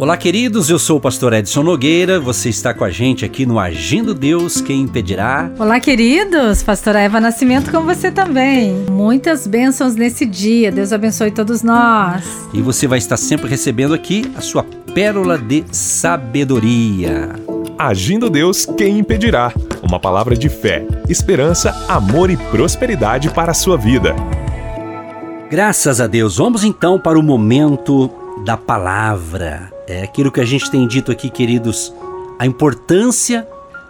Olá, queridos. Eu sou o pastor Edson Nogueira. Você está com a gente aqui no Agindo Deus, quem impedirá? Olá, queridos. Pastora Eva Nascimento com você também. Muitas bênçãos nesse dia. Deus abençoe todos nós. E você vai estar sempre recebendo aqui a sua pérola de sabedoria. Agindo Deus, quem impedirá? Uma palavra de fé, esperança, amor e prosperidade para a sua vida. Graças a Deus. Vamos então para o momento da palavra. É aquilo que a gente tem dito aqui, queridos, a importância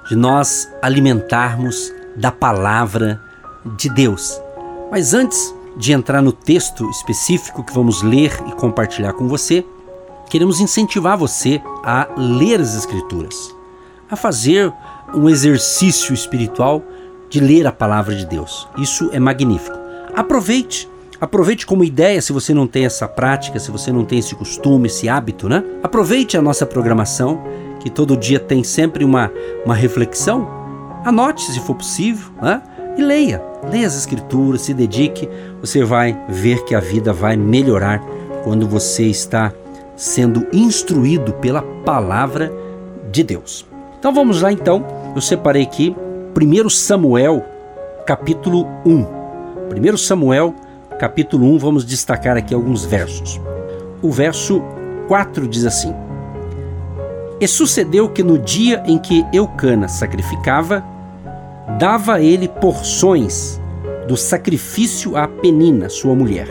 de nós alimentarmos da palavra de Deus. Mas antes de entrar no texto específico que vamos ler e compartilhar com você, queremos incentivar você a ler as Escrituras, a fazer um exercício espiritual de ler a palavra de Deus. Isso é magnífico. Aproveite Aproveite como ideia, se você não tem essa prática, se você não tem esse costume, esse hábito, né? Aproveite a nossa programação, que todo dia tem sempre uma, uma reflexão. Anote se for possível, né? E leia. Leia as escrituras, se dedique. Você vai ver que a vida vai melhorar quando você está sendo instruído pela palavra de Deus. Então vamos lá então. Eu separei aqui 1 Samuel, capítulo 1. 1 Samuel, capítulo 1, vamos destacar aqui alguns versos. O verso 4 diz assim: E sucedeu que no dia em que Eucana sacrificava, dava ele porções do sacrifício a Penina, sua mulher,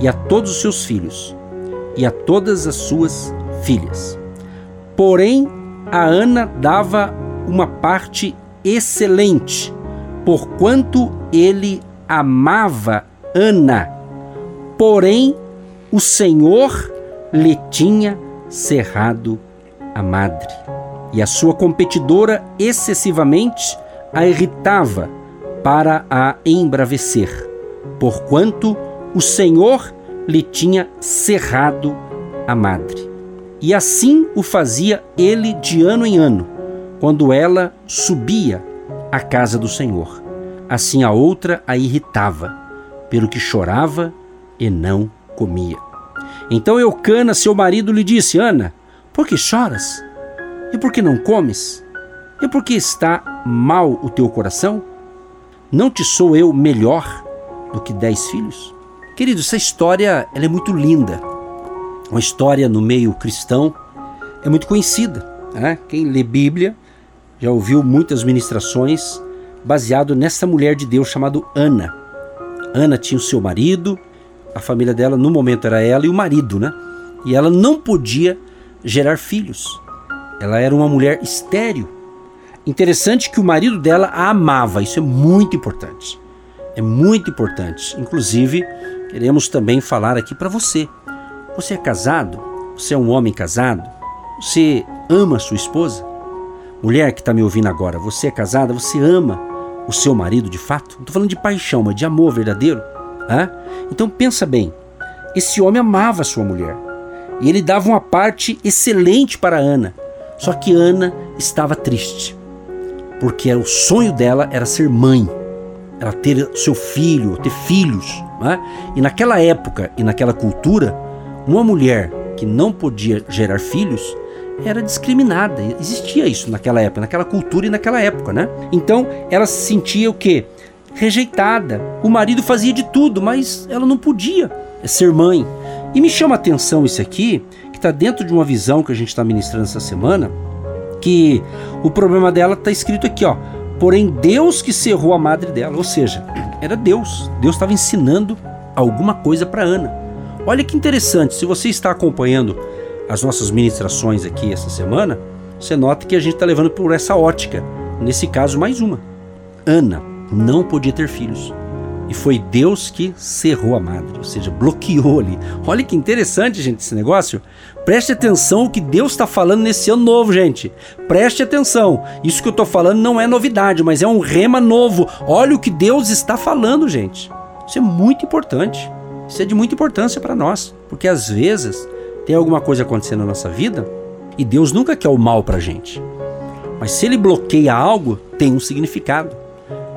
e a todos os seus filhos, e a todas as suas filhas. Porém, a Ana dava uma parte excelente, porquanto ele amava Ana. Porém, o Senhor lhe tinha cerrado a madre. E a sua competidora excessivamente a irritava para a embravecer, porquanto o Senhor lhe tinha cerrado a madre. E assim o fazia ele de ano em ano, quando ela subia à casa do Senhor. Assim a outra a irritava pelo que chorava e não comia. Então Eucana, seu marido, lhe disse: Ana, por que choras? E por que não comes? E por que está mal o teu coração? Não te sou eu melhor do que dez filhos? Querido, essa história ela é muito linda. Uma história no meio cristão é muito conhecida. Né? Quem lê Bíblia já ouviu muitas ministrações baseado nessa mulher de Deus chamada Ana. Ana tinha o seu marido, a família dela no momento era ela e o marido, né? E ela não podia gerar filhos. Ela era uma mulher estéril. Interessante que o marido dela a amava, isso é muito importante. É muito importante. Inclusive, queremos também falar aqui para você. Você é casado? Você é um homem casado? Você ama sua esposa? Mulher que está me ouvindo agora, você é casada? Você ama o seu marido de fato? Não estou falando de paixão, mas de amor verdadeiro. Hã? Então pensa bem: esse homem amava sua mulher e ele dava uma parte excelente para Ana. Só que Ana estava triste, porque o sonho dela era ser mãe, era ter seu filho, ter filhos. Né? E naquela época e naquela cultura, uma mulher que não podia gerar filhos era discriminada. Existia isso naquela época, naquela cultura e naquela época, né? Então ela se sentia o quê? Rejeitada. O marido fazia de tudo, mas ela não podia ser mãe. E me chama a atenção isso aqui, que está dentro de uma visão que a gente está ministrando essa semana, que o problema dela está escrito aqui, ó. Porém, Deus que cerrou a madre dela, ou seja, era Deus. Deus estava ensinando alguma coisa para Ana. Olha que interessante, se você está acompanhando as nossas ministrações aqui essa semana, você nota que a gente está levando por essa ótica. Nesse caso, mais uma. Ana não podia ter filhos. E foi Deus que cerrou a madre, ou seja, bloqueou ali. Olha que interessante, gente, esse negócio. Preste atenção o que Deus está falando nesse ano novo, gente. Preste atenção. Isso que eu estou falando não é novidade, mas é um rema novo. Olha o que Deus está falando, gente. Isso é muito importante. Isso é de muita importância para nós, porque às vezes tem alguma coisa acontecendo na nossa vida e Deus nunca quer o mal para a gente. Mas se ele bloqueia algo, tem um significado.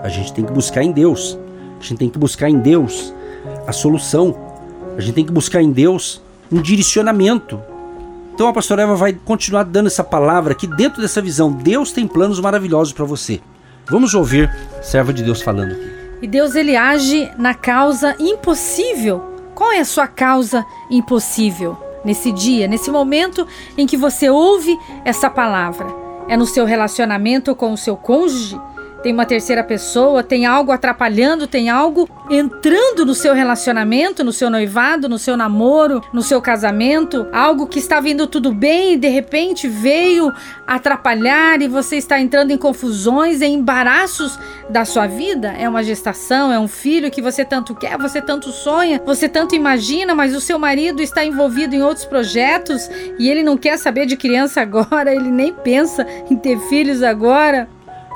A gente tem que buscar em Deus. A gente tem que buscar em Deus a solução. A gente tem que buscar em Deus um direcionamento. Então a pastora Eva vai continuar dando essa palavra aqui dentro dessa visão. Deus tem planos maravilhosos para você. Vamos ouvir serva de Deus falando aqui. E Deus ele age na causa impossível. Qual é a sua causa impossível nesse dia, nesse momento em que você ouve essa palavra? É no seu relacionamento com o seu cônjuge? Tem uma terceira pessoa, tem algo atrapalhando, tem algo entrando no seu relacionamento, no seu noivado, no seu namoro, no seu casamento, algo que está vindo tudo bem e de repente veio atrapalhar e você está entrando em confusões, em embaraços da sua vida. É uma gestação, é um filho que você tanto quer, você tanto sonha, você tanto imagina, mas o seu marido está envolvido em outros projetos e ele não quer saber de criança agora, ele nem pensa em ter filhos agora.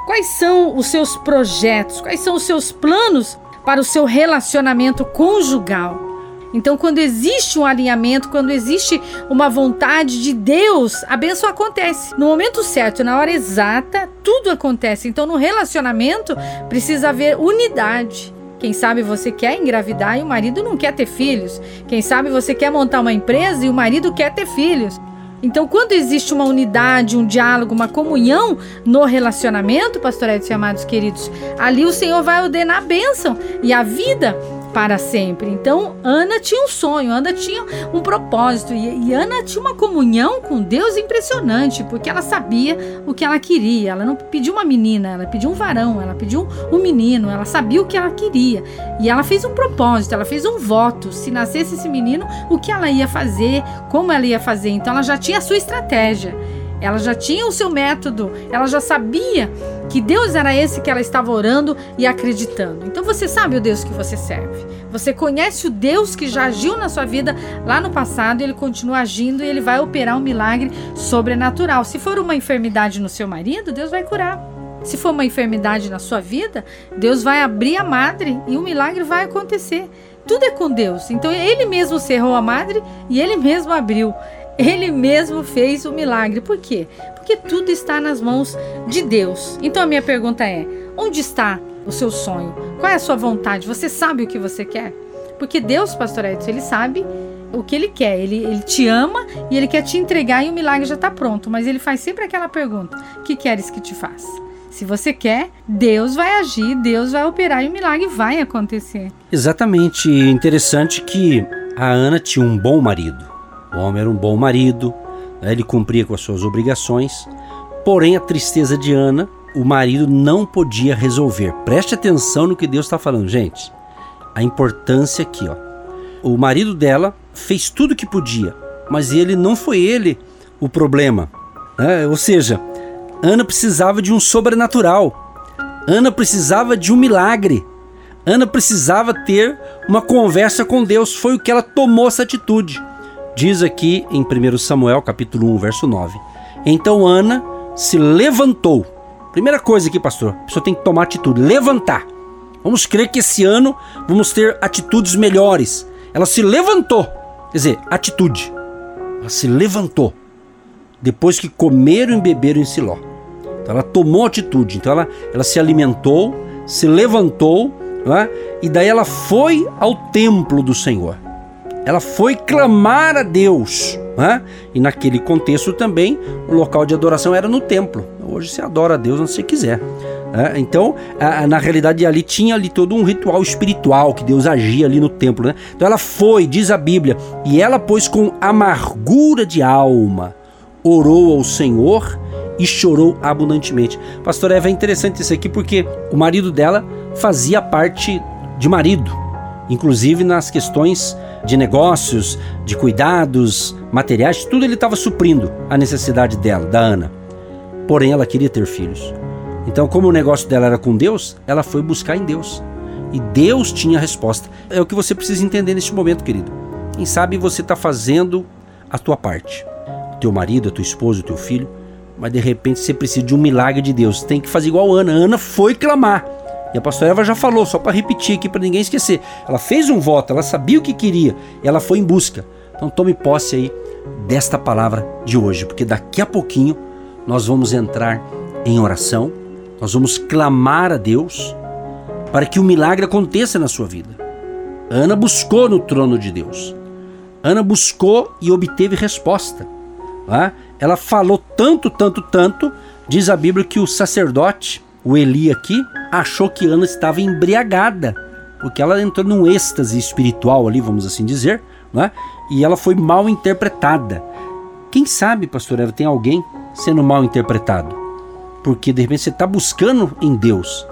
Quais são os seus projetos? Quais são os seus planos para o seu relacionamento conjugal? Então, quando existe um alinhamento, quando existe uma vontade de Deus, a bênção acontece. No momento certo, na hora exata, tudo acontece. Então, no relacionamento, precisa haver unidade. Quem sabe você quer engravidar e o marido não quer ter filhos. Quem sabe você quer montar uma empresa e o marido quer ter filhos. Então, quando existe uma unidade, um diálogo, uma comunhão no relacionamento, pastoretes e amados queridos, ali o Senhor vai ordenar a bênção e a vida para sempre. Então, Ana tinha um sonho, Ana tinha um propósito e, e, Ana tinha uma comunhão com Deus impressionante, porque ela sabia o que ela queria. Ela não pediu uma menina, ela pediu um varão, ela pediu um menino, ela sabia o que ela queria. E ela fez um propósito, ela fez um voto. Se nascesse esse menino, o que ela ia fazer, como ela ia fazer. Então, ela já tinha a sua estratégia. Ela já tinha o seu método, ela já sabia que Deus era esse que ela estava orando e acreditando. Então você sabe o Deus que você serve. Você conhece o Deus que já agiu na sua vida lá no passado ele continua agindo e ele vai operar um milagre sobrenatural. Se for uma enfermidade no seu marido, Deus vai curar. Se for uma enfermidade na sua vida, Deus vai abrir a madre e o milagre vai acontecer. Tudo é com Deus. Então ele mesmo cerrou a madre e ele mesmo abriu. Ele mesmo fez o milagre. Por quê? Porque tudo está nas mãos de Deus. Então a minha pergunta é: onde está o seu sonho? Qual é a sua vontade? Você sabe o que você quer? Porque Deus, pastor Edson, ele sabe o que ele quer. Ele, ele te ama e ele quer te entregar e o milagre já está pronto. Mas ele faz sempre aquela pergunta: que queres que te faça? Se você quer, Deus vai agir, Deus vai operar e o milagre vai acontecer. Exatamente. Interessante que a Ana tinha um bom marido. O homem era um bom marido, né? ele cumpria com as suas obrigações, porém a tristeza de Ana, o marido não podia resolver. Preste atenção no que Deus está falando, gente. A importância aqui, ó. O marido dela fez tudo o que podia, mas ele não foi ele o problema. Né? Ou seja, Ana precisava de um sobrenatural. Ana precisava de um milagre. Ana precisava ter uma conversa com Deus. Foi o que ela tomou essa atitude. Diz aqui em 1 Samuel, capítulo 1, verso 9. Então Ana se levantou. Primeira coisa aqui, pastor, a pessoa tem que tomar atitude, levantar. Vamos crer que esse ano vamos ter atitudes melhores. Ela se levantou. Quer dizer, atitude. Ela se levantou. Depois que comeram e beberam em Siló. Então ela tomou atitude. Então ela, ela se alimentou, se levantou, é? e daí ela foi ao templo do Senhor ela foi clamar a Deus. Né? E naquele contexto também, o local de adoração era no templo. Hoje se adora a Deus onde você quiser. Né? Então, na realidade, ali tinha ali todo um ritual espiritual que Deus agia ali no templo. Né? Então ela foi, diz a Bíblia, e ela, pois, com amargura de alma, orou ao Senhor e chorou abundantemente. Pastor Eva, é interessante isso aqui porque o marido dela fazia parte de marido, inclusive nas questões de negócios, de cuidados, materiais, tudo ele estava suprindo a necessidade dela, da Ana. Porém, ela queria ter filhos. Então, como o negócio dela era com Deus, ela foi buscar em Deus. E Deus tinha a resposta. É o que você precisa entender neste momento, querido. Quem sabe você está fazendo a tua parte. O teu marido, a tua esposa, o teu filho. Mas de repente você precisa de um milagre de Deus. Tem que fazer igual a Ana. Ana foi clamar. E a pastora Eva já falou, só para repetir aqui para ninguém esquecer. Ela fez um voto, ela sabia o que queria, ela foi em busca. Então tome posse aí desta palavra de hoje, porque daqui a pouquinho nós vamos entrar em oração, nós vamos clamar a Deus para que o milagre aconteça na sua vida. Ana buscou no trono de Deus. Ana buscou e obteve resposta. Né? Ela falou tanto, tanto, tanto, diz a Bíblia que o sacerdote, o Eli aqui, achou que Ana estava embriagada, porque ela entrou num êxtase espiritual ali, vamos assim dizer, né? e ela foi mal interpretada. Quem sabe, pastor Eva, tem alguém sendo mal interpretado? Porque de repente você está buscando em Deus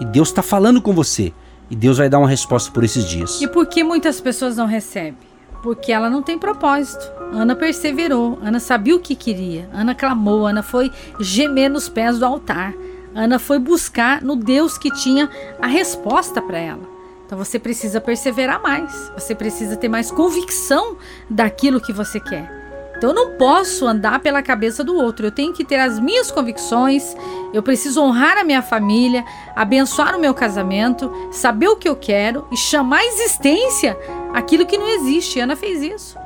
e Deus está falando com você e Deus vai dar uma resposta por esses dias. E por que muitas pessoas não recebem? Porque ela não tem propósito. Ana perseverou, Ana sabia o que queria, Ana clamou, Ana foi gemer nos pés do altar. Ana foi buscar no Deus que tinha a resposta para ela. Então você precisa perseverar mais, você precisa ter mais convicção daquilo que você quer. Então eu não posso andar pela cabeça do outro. Eu tenho que ter as minhas convicções. Eu preciso honrar a minha família, abençoar o meu casamento, saber o que eu quero e chamar à existência aquilo que não existe. Ana fez isso.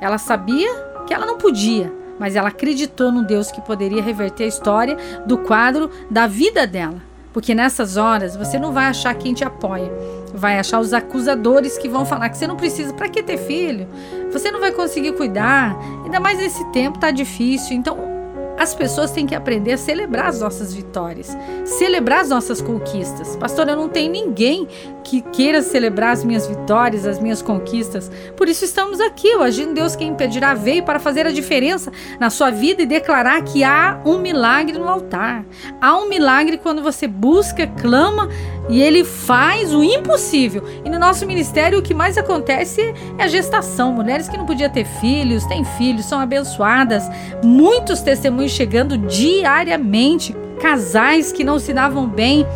Ela sabia que ela não podia, mas ela acreditou no Deus que poderia reverter a história do quadro da vida dela. Porque nessas horas você não vai achar quem te apoia. Vai achar os acusadores que vão falar que você não precisa. Para que ter filho? Você não vai conseguir cuidar. Ainda mais nesse tempo tá difícil. Então as pessoas têm que aprender a celebrar as nossas vitórias, celebrar as nossas conquistas. Pastor, eu não tenho ninguém que queira celebrar as minhas vitórias, as minhas conquistas. Por isso estamos aqui. O Agindo Deus Quem Impedirá veio para fazer a diferença na sua vida e declarar que há um milagre no altar. Há um milagre quando você busca, clama e ele faz o impossível. E no nosso ministério o que mais acontece é a gestação. Mulheres que não podiam ter filhos, têm filhos, são abençoadas. Muitos testemunhos chegando diariamente. Casais que não se davam bem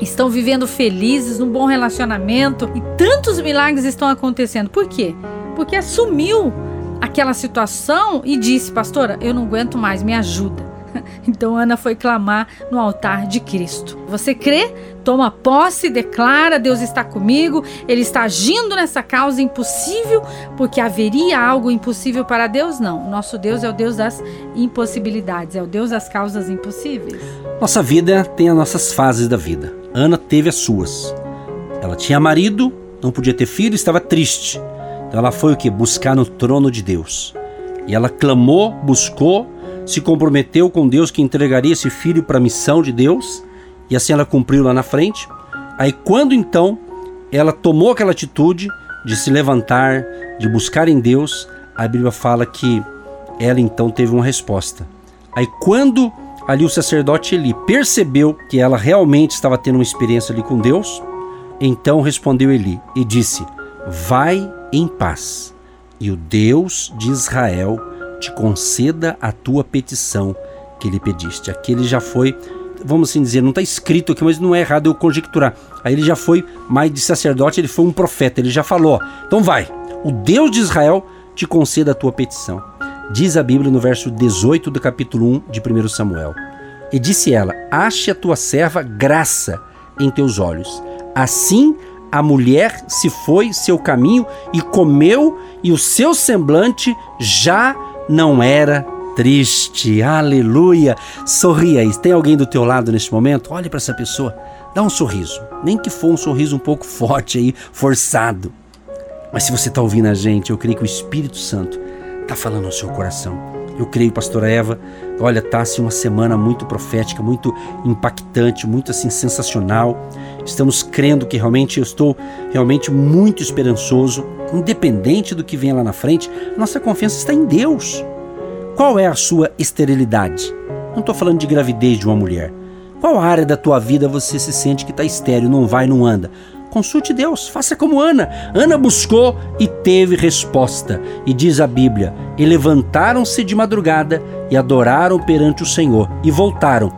estão vivendo felizes, num bom relacionamento e tantos milagres estão acontecendo. Por quê? Porque assumiu aquela situação e disse: Pastora, eu não aguento mais, me ajuda. Então Ana foi clamar no altar de Cristo. Você crê? Toma posse, declara: Deus está comigo, Ele está agindo nessa causa impossível, porque haveria algo impossível para Deus? Não. Nosso Deus é o Deus das impossibilidades, é o Deus das causas impossíveis. Nossa vida tem as nossas fases da vida. Ana teve as suas. Ela tinha marido, não podia ter filho, estava triste. Então ela foi o que? Buscar no trono de Deus. E ela clamou, buscou, se comprometeu com Deus que entregaria esse filho para a missão de Deus, e assim ela cumpriu lá na frente. Aí quando então ela tomou aquela atitude de se levantar, de buscar em Deus, a Bíblia fala que ela então teve uma resposta. Aí quando ali o sacerdote Eli percebeu que ela realmente estava tendo uma experiência ali com Deus, então respondeu Eli e disse: Vai em paz, e o Deus de Israel te conceda a tua petição que lhe pediste. Aqui ele já foi, vamos assim dizer, não está escrito aqui, mas não é errado eu conjecturar. Aí ele já foi mais de sacerdote, ele foi um profeta, ele já falou: então vai, o Deus de Israel te conceda a tua petição. Diz a Bíblia no verso 18 do capítulo 1 de 1 Samuel. E disse ela: Ache a tua serva graça em teus olhos. Assim a mulher se foi seu caminho e comeu, e o seu semblante já não era triste. Aleluia! Sorria aí. Tem alguém do teu lado neste momento? Olhe para essa pessoa. Dá um sorriso. Nem que for um sorriso um pouco forte aí, forçado. Mas se você está ouvindo a gente, eu creio que o Espírito Santo está falando ao seu coração. Eu creio, pastora Eva, olha, tá assim uma semana muito profética, muito impactante, muito assim sensacional. Estamos crendo que realmente eu estou realmente muito esperançoso, independente do que venha lá na frente, nossa confiança está em Deus. Qual é a sua esterilidade? Não estou falando de gravidez de uma mulher. Qual área da tua vida você se sente que está estéreo, não vai, não anda? Consulte Deus, faça como Ana. Ana buscou e teve resposta. E diz a Bíblia: E levantaram-se de madrugada e adoraram perante o Senhor, e voltaram,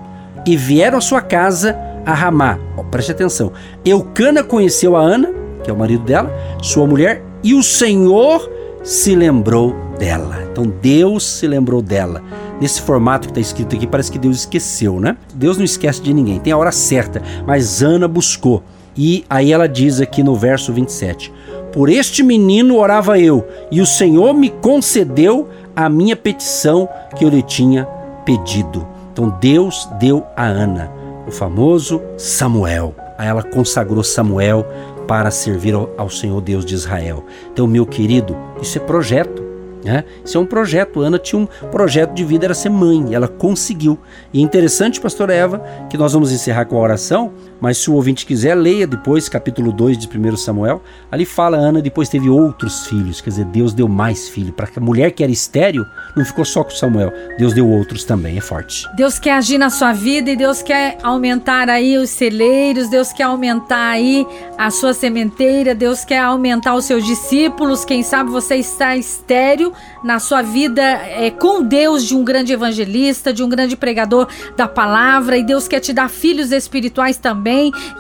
e vieram à sua casa a Ramá. Oh, preste atenção. Eucana conheceu a Ana, que é o marido dela, sua mulher, e o Senhor se lembrou dela. Então Deus se lembrou dela. Nesse formato que está escrito aqui, parece que Deus esqueceu, né? Deus não esquece de ninguém, tem a hora certa, mas Ana buscou. E aí ela diz aqui no verso 27: Por este menino orava eu, e o Senhor me concedeu a minha petição que eu lhe tinha pedido. Então Deus deu a Ana o famoso Samuel. Aí ela consagrou Samuel para servir ao, Senhor Deus de Israel. Então, meu querido, isso é projeto. Né? Isso é um projeto. Ana tinha um projeto de vida, era ser mãe. Ela conseguiu. E é interessante, pastora Eva, que nós vamos encerrar com a oração, mas se o ouvinte quiser, leia depois capítulo 2 de 1 Samuel. Ali fala, Ana depois teve outros filhos. Quer dizer, Deus deu mais filhos. Para a mulher que era estéreo, não ficou só com Samuel. Deus deu outros também. É forte. Deus quer agir na sua vida e Deus quer aumentar aí os celeiros. Deus quer aumentar aí a sua sementeira. Deus quer aumentar os seus discípulos. Quem sabe você está estéreo na sua vida é, com Deus de um grande evangelista, de um grande pregador da palavra, e Deus quer te dar filhos espirituais também,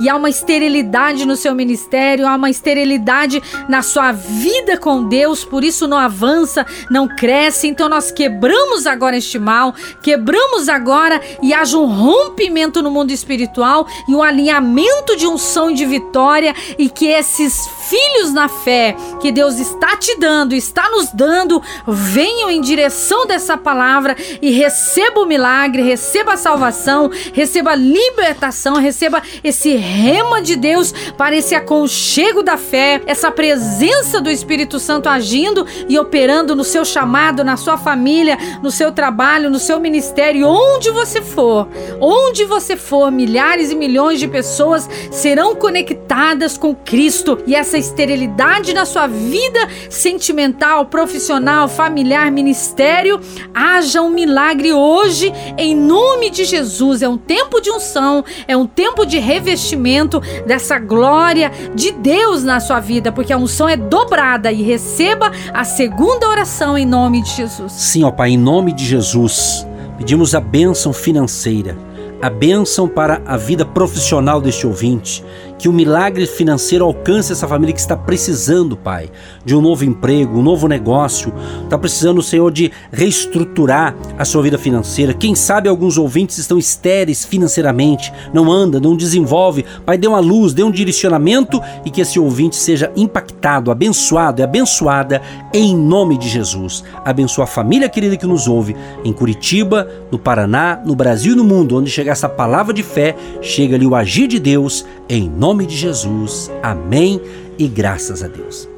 e há uma esterilidade no seu ministério, há uma esterilidade na sua vida com Deus, por isso não avança, não cresce. Então nós quebramos agora este mal, quebramos agora e haja um rompimento no mundo espiritual e um alinhamento de unção e de vitória, e que esses filhos na fé que Deus está te dando, está nos dando, venham em direção dessa palavra e receba o milagre, receba a salvação, receba a libertação, receba esse rema de Deus para esse aconchego da fé, essa presença do Espírito Santo agindo e operando no seu chamado, na sua família, no seu trabalho, no seu ministério, onde você for, onde você for, milhares e milhões de pessoas serão conectadas com Cristo e essa esterilidade na sua vida sentimental, profissional, familiar, ministério, haja um milagre hoje em nome de Jesus. É um tempo de unção, é um tempo de revestimento dessa glória de Deus na sua vida, porque a unção é dobrada e receba a segunda oração em nome de Jesus. Sim, ó Pai, em nome de Jesus, pedimos a bênção financeira, a bênção para a vida profissional deste ouvinte que o milagre financeiro alcance essa família que está precisando, Pai, de um novo emprego, um novo negócio, está precisando, Senhor, de reestruturar a sua vida financeira. Quem sabe alguns ouvintes estão estéreis financeiramente, não anda, não desenvolve. Pai, dê uma luz, dê um direcionamento e que esse ouvinte seja impactado, abençoado e abençoada em nome de Jesus. Abençoa a família querida que nos ouve em Curitiba, no Paraná, no Brasil e no mundo, onde chegar essa palavra de fé, chega ali o agir de Deus em nome nome de Jesus. Amém e graças a Deus.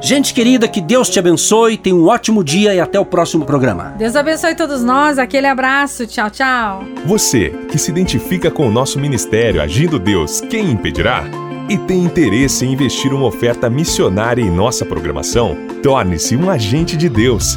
Gente querida, que Deus te abençoe, tenha um ótimo dia e até o próximo programa. Deus abençoe todos nós, aquele abraço, tchau, tchau. Você que se identifica com o nosso ministério Agindo Deus, quem impedirá? E tem interesse em investir uma oferta missionária em nossa programação? Torne-se um agente de Deus